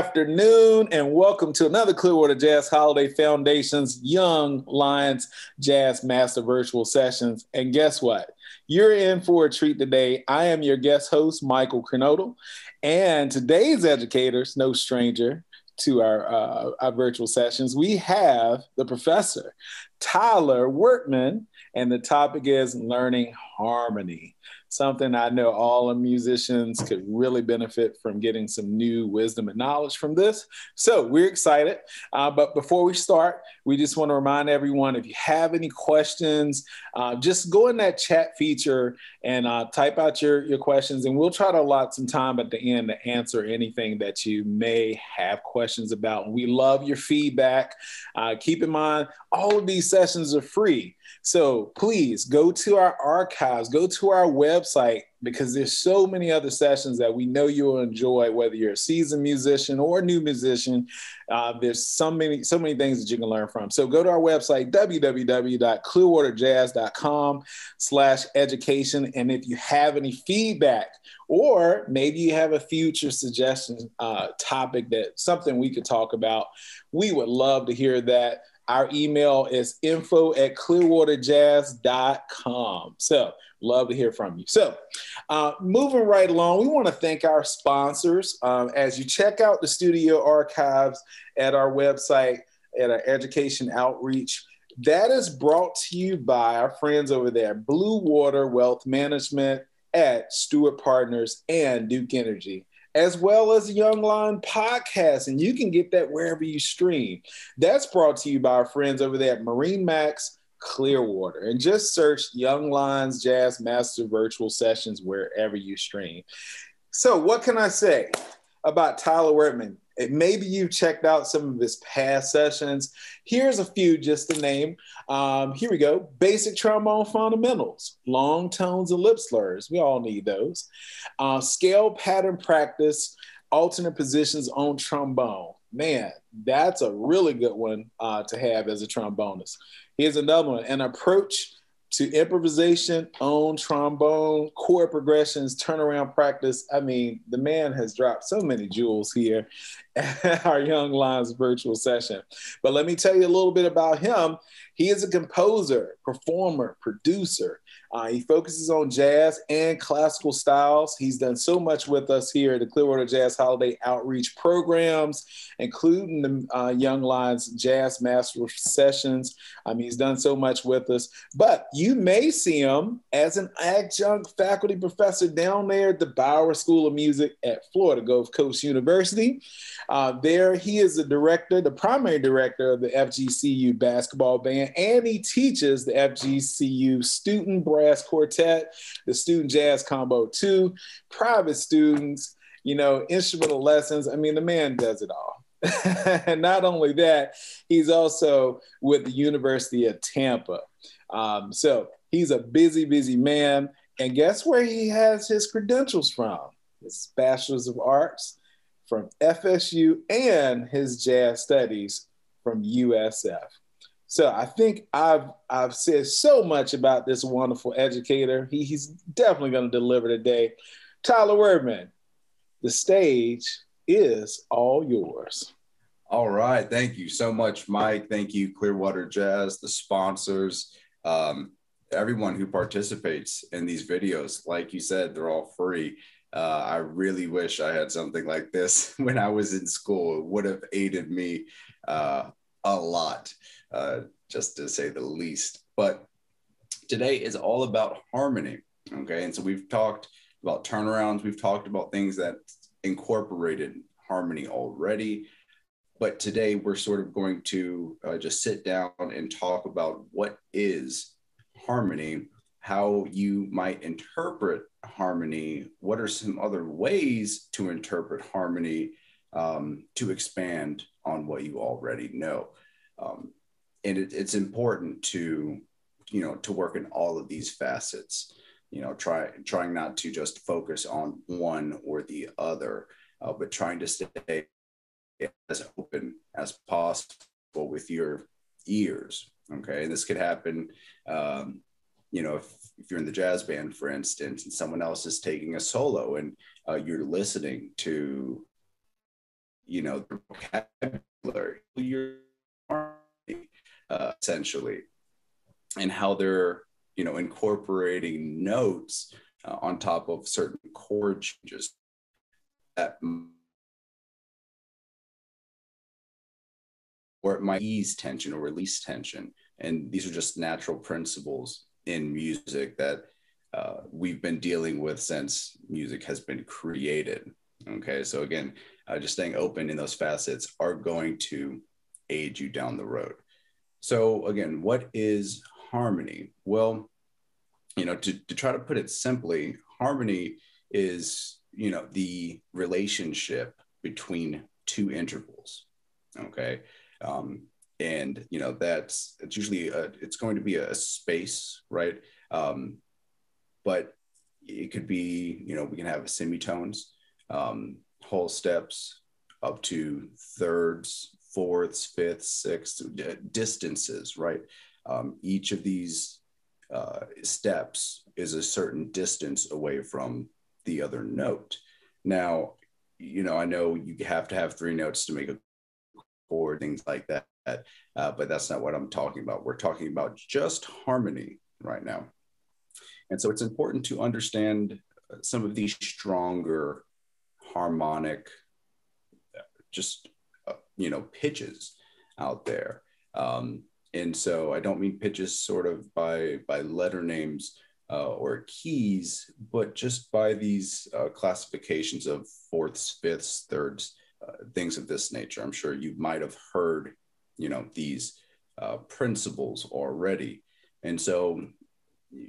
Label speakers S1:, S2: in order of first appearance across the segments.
S1: Afternoon, and welcome to another Clearwater Jazz Holiday Foundation's Young Lions Jazz Master Virtual Sessions. And guess what? You're in for a treat today. I am your guest host, Michael Kernodle, and today's educators, no stranger to our, uh, our virtual sessions. We have the professor, Tyler Workman, and the topic is learning harmony something I know all musicians could really benefit from getting some new wisdom and knowledge from this. So we're excited. Uh, but before we start, we just want to remind everyone if you have any questions, uh, just go in that chat feature and uh, type out your, your questions, and we'll try to allot some time at the end to answer anything that you may have questions about. we love your feedback. Uh, keep in mind, all of these sessions are free. So please go to our archives, go to our website because there's so many other sessions that we know you will enjoy, whether you're a seasoned musician or a new musician. Uh, there's so many, so many things that you can learn from. So go to our website, www.clearwaterjazz.com slash education. And if you have any feedback, or maybe you have a future suggestion uh, topic that something we could talk about, we would love to hear that. Our email is info at clearwaterjazz.com. So, love to hear from you. So, uh, moving right along, we want to thank our sponsors. Um, as you check out the studio archives at our website, at our education outreach, that is brought to you by our friends over there, Blue Water Wealth Management at Steward Partners and Duke Energy as well as Young Lions Podcast. And you can get that wherever you stream. That's brought to you by our friends over there at Marine Max Clearwater. And just search Young Lions Jazz Master Virtual Sessions wherever you stream. So, what can I say about Tyler Wertman? Maybe you've checked out some of his past sessions. Here's a few just to name. Um, here we go basic trombone fundamentals, long tones and lip slurs. We all need those. Uh, scale pattern practice, alternate positions on trombone. Man, that's a really good one uh, to have as a trombonist. Here's another one an approach to improvisation on trombone, chord progressions, turnaround practice. I mean, the man has dropped so many jewels here at our Young Lions virtual session. But let me tell you a little bit about him. He is a composer, performer, producer. Uh, he focuses on jazz and classical styles. He's done so much with us here at the Clearwater Jazz Holiday Outreach programs, including the uh, Young Lions Jazz Master Sessions. I mean, he's done so much with us. But you may see him as an adjunct faculty professor down there at the Bower School of Music at Florida Gulf Coast University. Uh, there, he is the director, the primary director of the FGCU basketball band, and he teaches the FGCU student brass quartet, the student jazz combo two, private students, you know, instrumental lessons. I mean, the man does it all. and not only that, he's also with the University of Tampa. Um, so he's a busy, busy man. And guess where he has his credentials from? His Bachelor's of Arts from FSU and his jazz studies from USF. So I think I've I've said so much about this wonderful educator. He, he's definitely going to deliver today. Tyler Wordman, the stage is all yours.
S2: All right. Thank you so much, Mike. Thank you, Clearwater Jazz, the sponsors, um, everyone who participates in these videos. Like you said, they're all free. Uh, I really wish I had something like this when I was in school. It would have aided me uh, a lot uh, just to say the least. But today is all about harmony. Okay. And so we've talked about turnarounds, we've talked about things that incorporated harmony already. But today we're sort of going to uh, just sit down and talk about what is harmony, how you might interpret harmony, what are some other ways to interpret harmony um, to expand on what you already know. Um, and it, it's important to you know to work in all of these facets you know try trying not to just focus on one or the other uh, but trying to stay as open as possible with your ears okay? And this could happen um, you know if, if you're in the jazz band for instance and someone else is taking a solo and uh, you're listening to you know, the vocabulary, your uh, essentially, and how they're, you know, incorporating notes uh, on top of certain chord changes that or it might ease tension or release tension. And these are just natural principles in music that uh, we've been dealing with since music has been created. Okay, so again, uh, just staying open in those facets are going to aid you down the road. So, again, what is harmony? Well, you know, to, to try to put it simply, harmony is, you know, the relationship between two intervals. Okay. Um, and you know that's it's usually a, it's going to be a space right um, but it could be you know we can have semitones um, whole steps up to thirds fourths fifths sixths distances right? Um, each of these uh, steps is a certain distance away from the other note. Now you know i know you have to have three notes to make a chord things like that uh, but that's not what i'm talking about. We're talking about just harmony right now. And so it's important to understand some of these stronger harmonic just uh, you know pitches out there. Um, and so i don't mean pitches sort of by by letter names uh, or keys but just by these uh, classifications of fourths fifths thirds uh, things of this nature. I'm sure you might have heard you know these uh, principles already. And so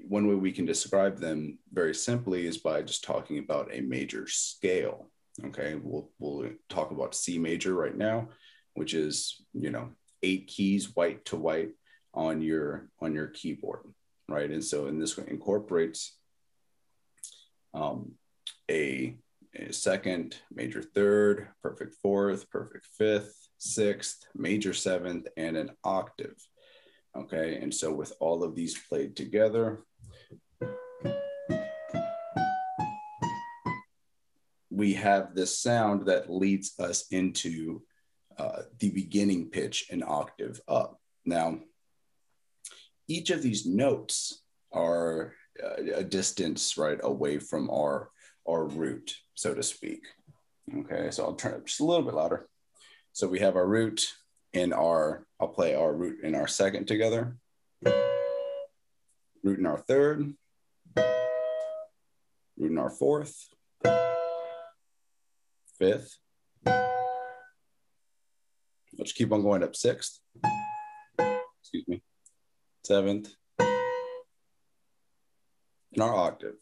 S2: one way we can describe them very simply is by just talking about a major scale okay we'll we'll talk about c major right now which is you know eight keys white to white on your on your keyboard right? And so in this incorporates um, a, a second major third perfect fourth perfect fifth sixth major seventh and an octave. Okay and so with all of these played together we have this sound that leads us into uh, the beginning pitch an octave up. Now, each of these notes are uh, a distance right away from our our root, so to speak. Okay, so I'll turn it just a little bit louder. So we have our root in our, I'll play our root in our second together, root in our third, root in our fourth, fifth. Let's keep on going up sixth. Excuse me. Seventh. In our octave.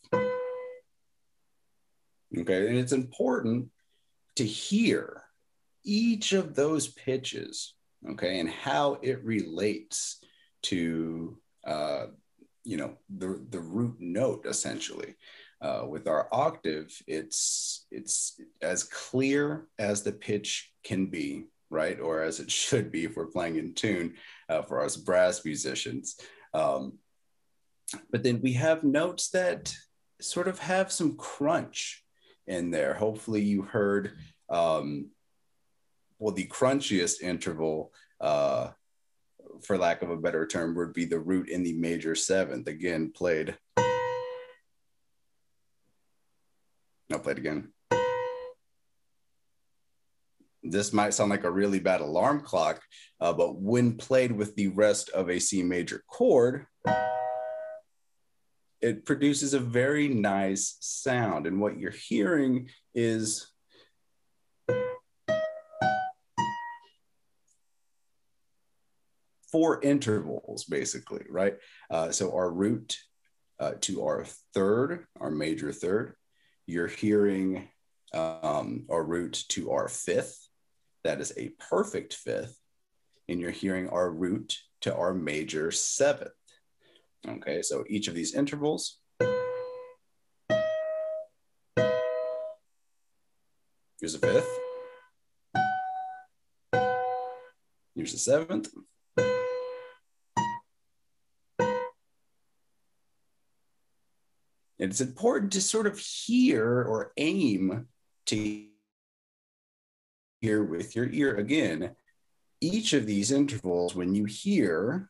S2: Okay. And it's important to hear each of those pitches, okay, and how it relates to, uh, you know, the, the root note essentially. Uh, with our octave, it's it's as clear as the pitch can be, right, or as it should be if we're playing in tune uh, for us brass musicians. Um, but then we have notes that sort of have some crunch in there. Hopefully, you heard um, well the crunchiest interval. Uh, for lack of a better term, would be the root in the major seventh, again played I'll play it again. This might sound like a really bad alarm clock, uh, but when played with the rest of a C major chord, it produces a very nice sound. And what you're hearing is four intervals, basically, right? Uh, so our root uh, to our third, our major third, you're hearing um, our root to our fifth. That is a perfect fifth. And you're hearing our root to our major seventh. Okay, so each of these intervals. Here's a fifth. Here's a seventh. It's important to sort of hear or aim to hear with your ear again each of these intervals when you hear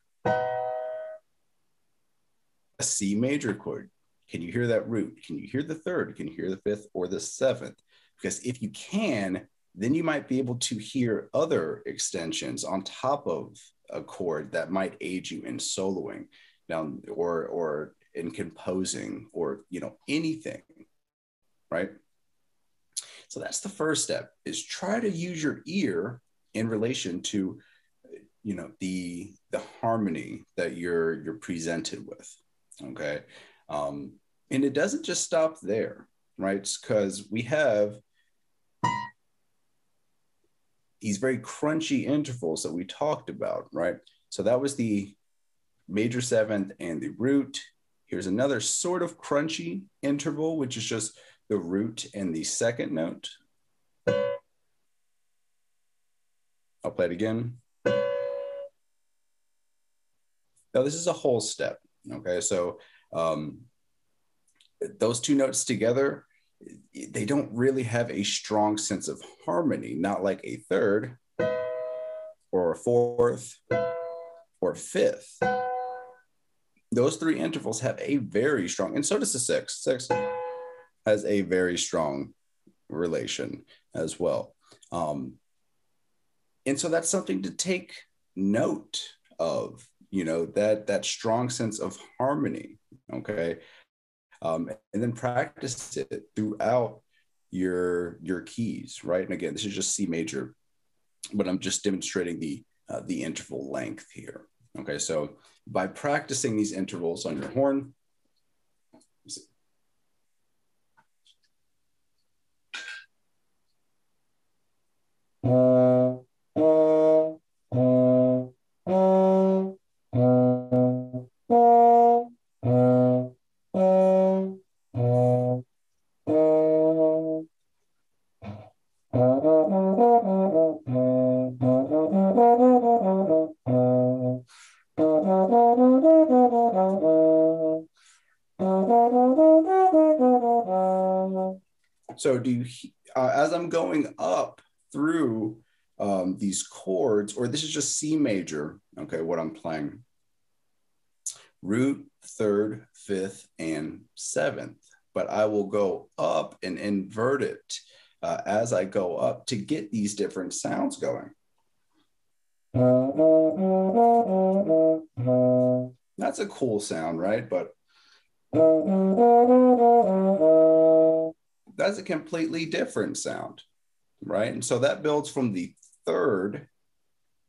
S2: a C major chord. Can you hear that root? Can you hear the third? Can you hear the fifth or the seventh? Because if you can, then you might be able to hear other extensions on top of a chord that might aid you in soloing now or or in composing or you know anything right? So that's the first step is try to use your ear in relation to you know the the harmony that you're you're presented with okay? Um and it doesn't just stop there right? Because we have these very crunchy intervals that we talked about right? So that was the major seventh and the root here's another sort of crunchy interval which is just the root and the second note I'll play it again. Now, this is a whole step. Okay. So, um, those two notes together, they don't really have a strong sense of harmony, not like a third or a fourth or a fifth. Those three intervals have a very strong, and so does the six. Six has a very strong relation as well. Um, and so that's something to take note of you know that that strong sense of harmony okay um, and then practice it throughout your your keys right and again this is just c major but i'm just demonstrating the uh, the interval length here okay so by practicing these intervals on your horn uh, So do you, uh, as I'm going up through um, these chords, or this is just C major, okay, what I'm playing, root, third, fifth, and seventh, but I will go up and invert it uh, as I go up to get these different sounds going. That's a cool sound, right? But that's a completely different sound, right? And so that builds from the third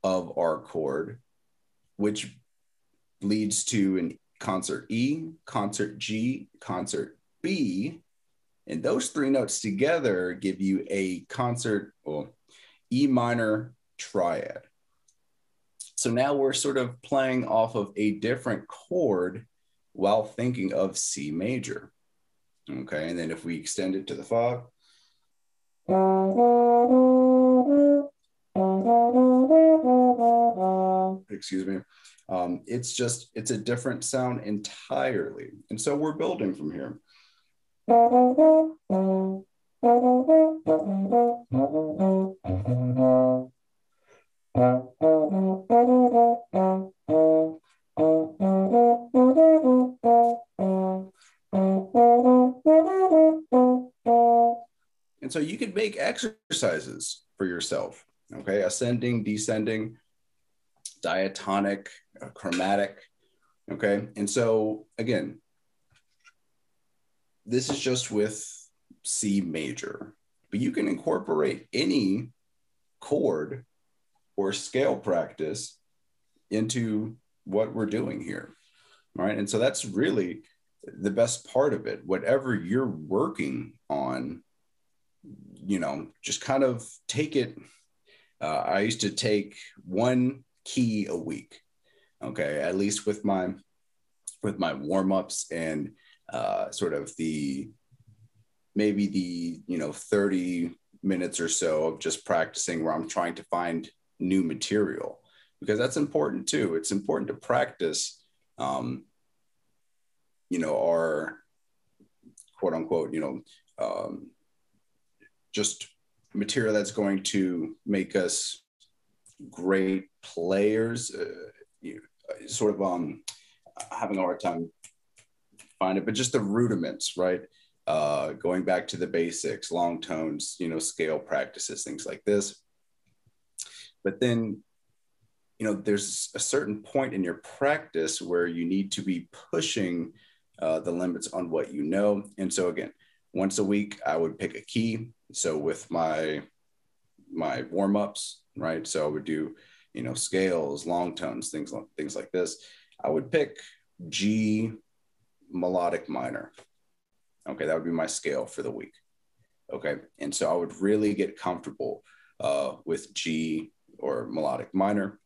S2: of our chord, which leads to an concert E, concert G, concert B. And those three notes together give you a concert, well, E minor triad. So now we're sort of playing off of a different chord while thinking of C major. Okay, and then if we extend it to the fog, excuse me, um, it's just, it's a different sound entirely. And so we're building from here. And so you could make exercises for yourself, okay? Ascending, descending, diatonic, uh, chromatic, okay? And so again, this is just with C major, but you can incorporate any chord or scale practice into what we're doing here, right? And so that's really the best part of it. Whatever you're working on, you know, just kind of take it. Uh, I used to take one key a week, okay, at least with my with my warm ups and uh, sort of the maybe the you know 30 minutes or so of just practicing where I'm trying to find new material because that's important too. It's important to practice, um, you know, our quote unquote, you know, um, just material that's going to make us great players. Uh, you, sort of um, having a hard time find it, but just the rudiments, right? Uh, going back to the basics, long tones, you know, scale practices, things like this. But then, you know, there's a certain point in your practice where you need to be pushing uh, the limits on what you know. And so again, once a week, I would pick a key. So with my my warm ups, right? So I would do, you know, scales, long tones, things like things like this. I would pick G melodic minor. Okay, that would be my scale for the week. Okay, and so I would really get comfortable uh, with G or melodic minor.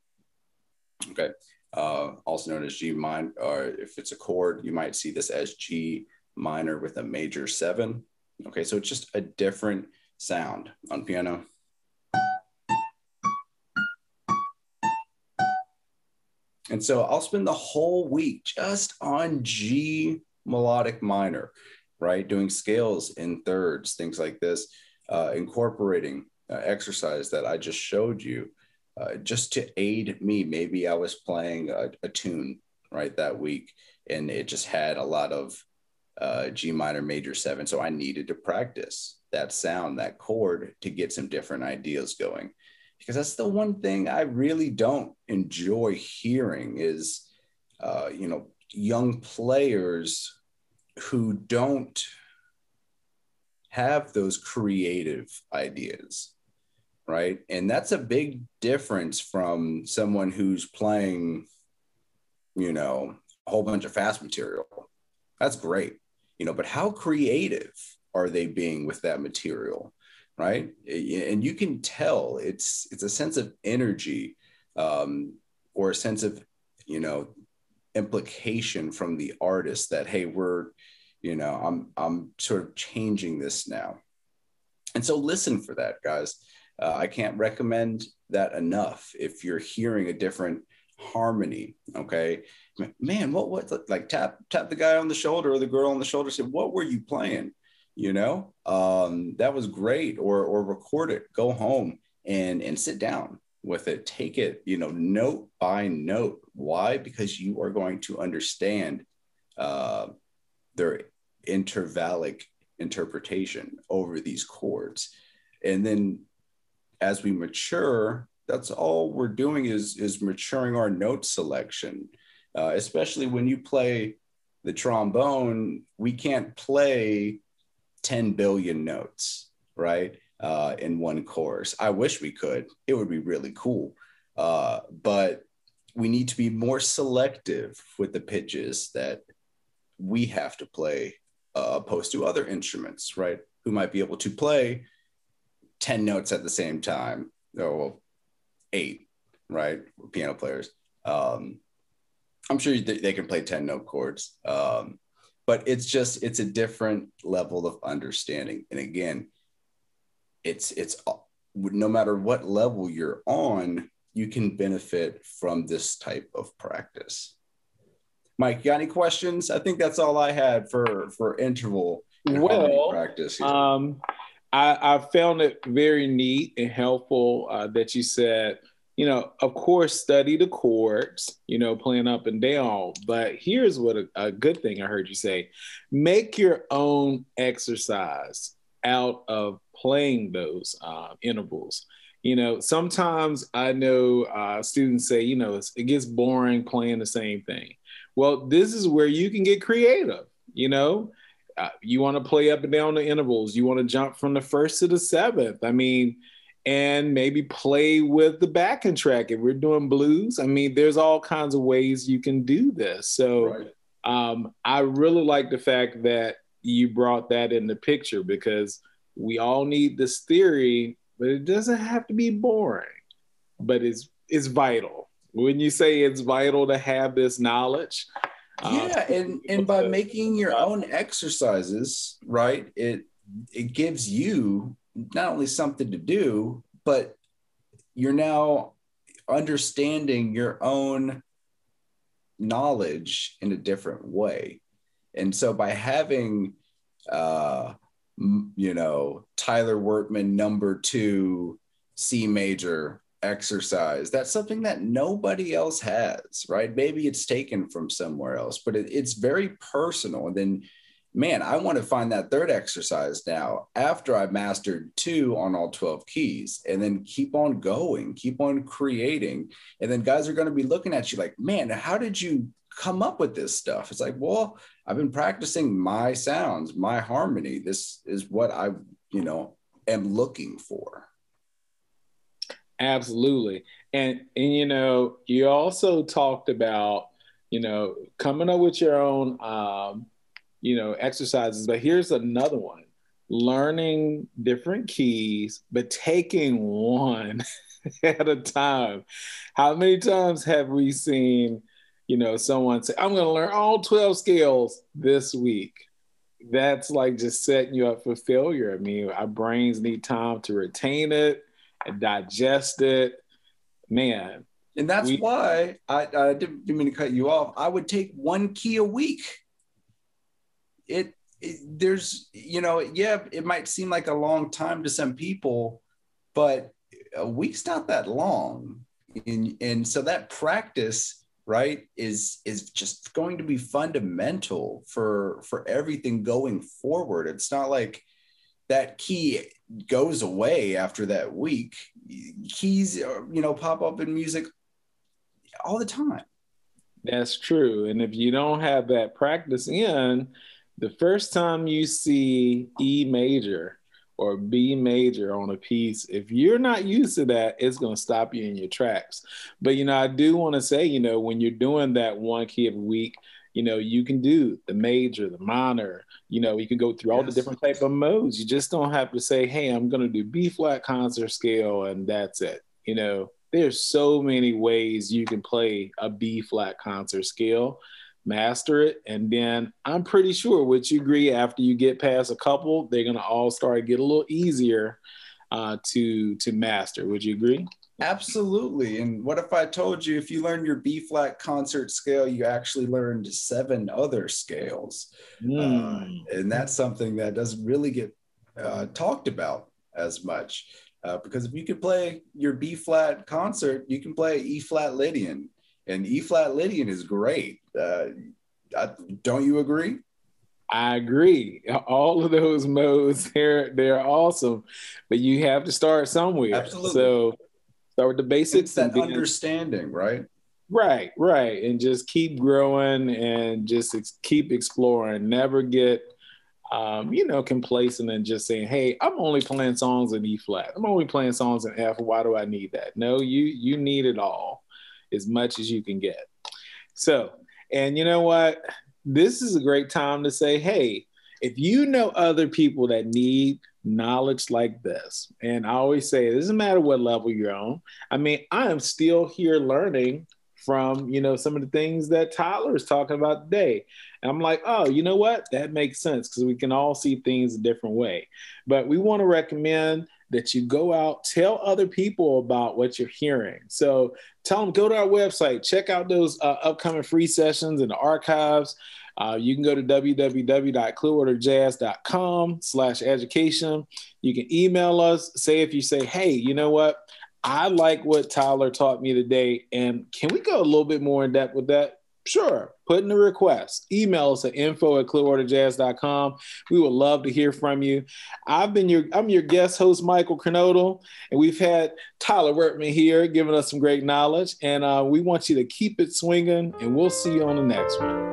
S2: Okay, uh, also known as G minor, or if it's a chord, you might see this as G minor with a major seven. Okay, so it's just a different sound on piano. And so I'll spend the whole week just on G melodic minor, right? Doing scales in thirds, things like this, uh, incorporating uh, exercise that I just showed you uh, just to aid me. Maybe I was playing a, a, tune, right, that week, and it just had a lot of uh, G minor major seven. So I needed to practice that sound, that chord to get some different ideas going. Because that's the one thing I really don't enjoy hearing is, uh, you know, young players who don't have those creative ideas right? And that's a big difference from someone who's playing, you know, a whole bunch of fast material. That's great, you know, but how creative are they being with that material, right? And you can tell it's it's a sense of energy um, or a sense of, you know, implication from the artist that hey, we're, you know, I'm I'm sort of changing this now. And so listen for that, guys uh, I can't recommend that enough. If you're hearing a different harmony, okay, man, what what like tap tap the guy on the shoulder or the girl on the shoulder. Say, what were you playing? You know, um, that was great. Or or record it. Go home and and sit down with it. Take it, you know, note by note. Why? Because you are going to understand uh, their intervallic interpretation over these chords and then as we mature, that's all we're doing is is maturing our note selection. Uh, especially when you play the trombone, we can't play 10 billion notes, right? Uh, in one course. I wish we could. It would be really cool. Uh, but we need to be more selective with the pitches that we have to play uh, opposed to other instruments, right? Who might be able to play 10 notes at the same time or well, eight right piano players. Um, i'm sure they can play 10 note chords. Um, but it's just it's a different level of understanding. And again it's it's no matter what level you're on you can benefit from this type of practice. Mike got any questions? I think that's all i had for for interval
S1: well practice here. um I, I found it very neat and helpful uh, that you said, you know, of course, study the chords, you know, playing up and down. But here's what a, a good thing I heard you say make your own exercise out of playing those uh, intervals. You know, sometimes I know uh, students say, you know, it gets boring playing the same thing. Well, this is where you can get creative, you know? Uh, you want to play up and down the intervals. You want to jump from the first to the seventh. I mean, and maybe play with the backing track. If we're doing blues, I mean, there's all kinds of ways you can do this. So right. um, I really like the fact that you brought that in the picture because we all need this theory, but it doesn't have to be boring, but it's it's vital. When you say it's vital to have this knowledge,
S2: yeah, and and by making your own exercises, right? It it gives you not only something to do, but you're now understanding your own knowledge in a different way. And so by having uh, you know, Tyler Workman number two C major exercise. That's something that nobody else has, right? Maybe it's taken from somewhere else, but it, it's very personal. And then, man, I want to find that third exercise now after I've mastered two on all 12 keys and then keep on going, keep on creating. And then guys are going to be looking at you like, man, how did you come up with this stuff? It's like, well, I've been practicing my sounds, my harmony. This is what I, you know, am looking for.
S1: Absolutely. And and you know, you also talked about, you know, coming up with your own um, you know, exercises, but here's another one. Learning different keys, but taking one at a time. How many times have we seen, you know, someone say, I'm going to learn all 12 scales this week? That's like just setting you up for failure. I mean, our brains need time to retain it digest it. Man.
S2: And that's we, why I, I didn't mean to cut you off. I would take one key a week. It, it there's, you know, yeah, it might seem like a long time to some people, but a week's not that long. And, and so that practice right is is just going to be fundamental for for everything going forward it's not like that key goes away after that week. Keys, you know, pop up in music all the time.
S1: That's true. And if you don't have that practice in, the first time you see E major or B major on a piece, if you're not used to that, it's going to stop you in your tracks. But, you know, I do want to say, you know, when you're doing that one key a week, you know you can do the major the minor you know you can go through all yes. the different type of modes. You just don't have to say hey i'm going to do b flat concert scale and that's it. You know there's so many ways you can play a b flat concert scale master it and then i'm pretty sure would you agree after you get past a couple they're going to all start to get a little easier uh, to to master. Would you agree
S2: Absolutely. And what if I told you if you learn your B flat concert scale, you actually learned seven other scales? Mm. Uh, and that's something that doesn't really get uh, talked about as much. Uh, because if you could play your B flat concert, you can play E flat Lydian, and E flat Lydian is great. Uh, don't you agree?
S1: I agree. All of those modes, they're they're awesome, but you have to start somewhere. Absolutely. So Start with the basics.
S2: It's that understanding, right?
S1: Right, right. And just keep growing and just ex- keep exploring. Never get, um, you know, complacent and just saying, hey, I'm only playing songs in E flat. I'm only playing songs in F. Why do I need that? No, you you need it all as much as you can get. So, and you know what? This is a great time to say, hey, if you know other people that need knowledge like this. And I always say it doesn't matter what level you're on. I mean, I am still here learning from, you know, some of the things that Tyler is talking about today. And I'm like, oh, you know what? That makes sense because we can all see things a different way. But we want to recommend that you go out, tell other people about what you're hearing. So tell them, go to our website, check out those uh, upcoming free sessions the archives. Uh, you can go to www.clearwaterjazz.com slash education. You can email us, say if you say, hey, you know what? I like what Tyler taught me today. And can we go a little bit more in depth with that? Sure. Put in a request. Email us at info at clearwaterjazz.com. We would love to hear from you. I've been your I'm your guest host, Michael Kernodle, and we've had Tyler Wertman here giving us some great knowledge. And uh, we want you to keep it swinging, and we'll see you on the next one.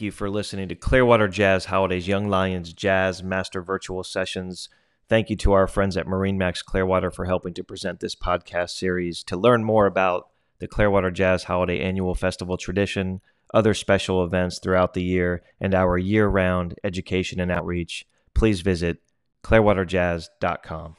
S3: Thank you for listening to Clearwater Jazz Holidays Young Lions Jazz Master Virtual Sessions. Thank you to our friends at Marine Max Clearwater for helping to present this podcast series. To learn more about the Clearwater Jazz Holiday Annual Festival tradition, other special events throughout the year, and our year round education and outreach, please visit clearwaterjazz.com.